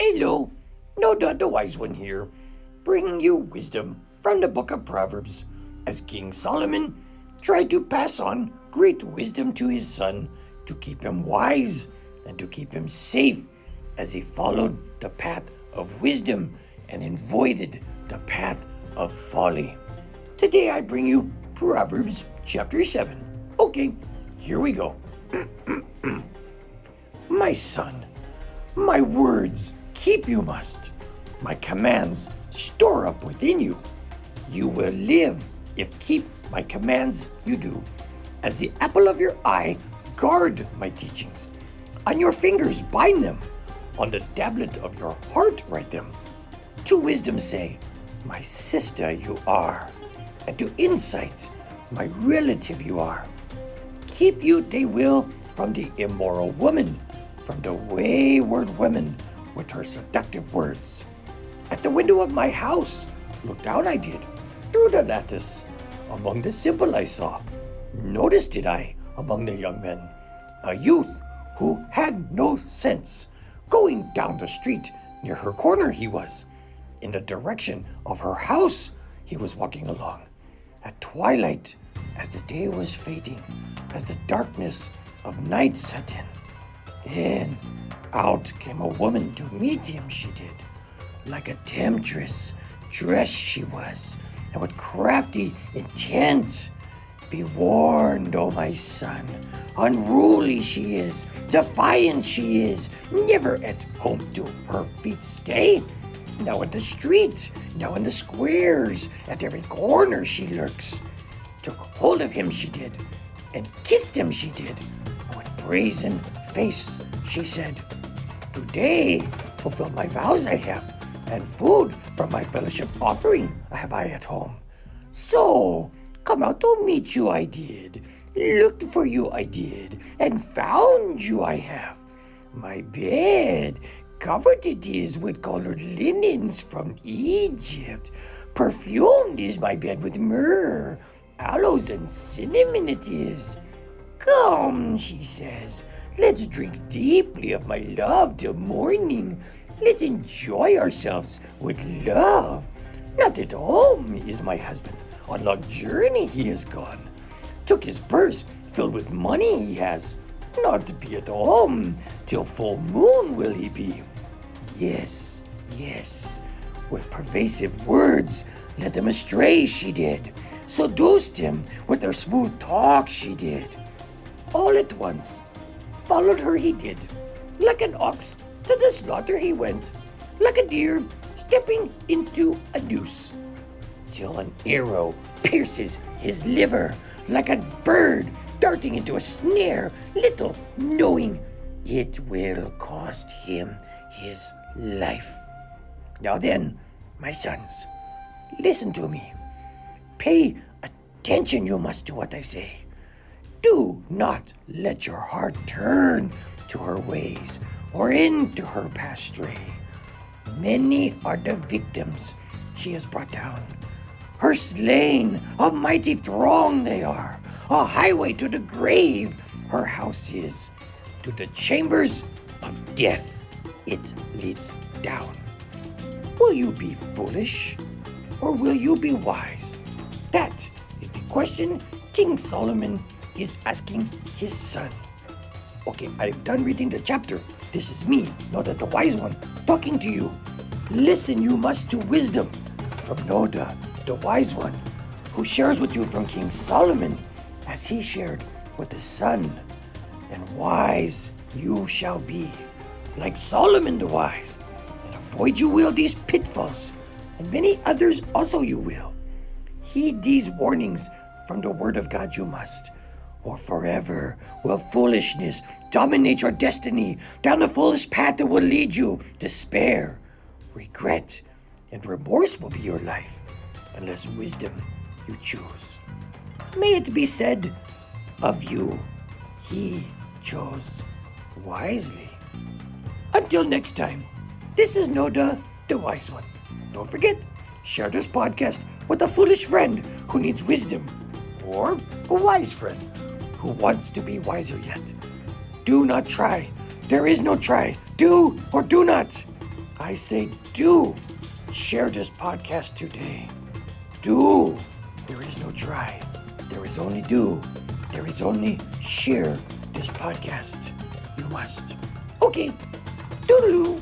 Hello, NoDuh the Wise One here, bringing you wisdom from the book of Proverbs, as King Solomon tried to pass on great wisdom to his son to keep him wise and to keep him safe as he followed the path of wisdom and avoided the path of folly. Today I bring you Proverbs chapter 7. Okay, here we go. my son, my words keep you must, my commands store up within you. You will live if keep my commands you do. As the apple of your eye, guard my teachings. On your fingers, bind them. On the tablet of your heart, write them. To wisdom, say, My sister you are. And to insight, My relative you are. Keep you, they will, from the immoral woman, from the wayward woman with her seductive words. At the window of my house, look down I did, through the lattice. Among the simple I saw, noticed did I among the young men, a youth who had no sense, going down the street near her corner he was. In the direction of her house he was walking along. At twilight, as the day was fading, as the darkness of night set in, then out came a woman to meet him, she did. Like a temptress, dressed she was, and with crafty intent. Be warned, O oh my son, unruly she is, defiant she is, never at home do her feet stay. Now in the streets, now in the squares, at every corner she lurks. Took hold of him she did, and kissed him she did. With brazen face she said, Today fulfilled my vows I have, and food from my fellowship offering have I at home. So come out to meet you I did, looked for you I did, and found you I have. My bed covered it is with colored linens from Egypt. Perfumed is my bed with myrrh, aloes, and cinnamon it is. Come, she says, let's drink deeply of my love till morning. Let's enjoy ourselves with love. Not at home is my husband. On long journey he has gone. Took his purse filled with money he has. Not to be at home till full moon will he be. Yes, yes. With pervasive words led him astray she did. Seduced him with her smooth talk she did. All at once followed her he did. Like an ox to the slaughter he went, like a deer stepping into a noose, till an arrow pierces his liver, like a bird darting into a snare, little knowing it will cost him his life. Now then, my sons, listen to me. Pay attention, you must to what I say. Do not let your heart turn to her ways or into her stray. Many are the victims she has brought down. Her slain, a mighty throng they are, a highway to the grave her house is. To the chambers of death it leads down. Will you be foolish or will you be wise? That is the question King Solomon is asking his son. Okay, I'm done reading the chapter. This is me, NoDuh the Wise One, talking to you. Listen, you must to wisdom from NoDuh the Wise One, who shares with you from King Solomon as he shared with his son. And wise you shall be, like Solomon the Wise, and avoid you will these pitfalls, and many others also you will. Heed these warnings from the word of God you must or forever will foolishness dominate your destiny down the foolish path that will lead you despair, regret, and remorse will be your life unless wisdom you choose. May it be said of you, he chose wisely. Until next time, this is NoDuh, the wise one. Don't forget, share this podcast with a foolish friend who needs wisdom or a wise friend who wants to be wiser yet. Do not try. There is no try. Do or do not. I say do share this podcast today. Do. There is no try. There is only do. There is only share this podcast. You must. Okay. Doodaloo.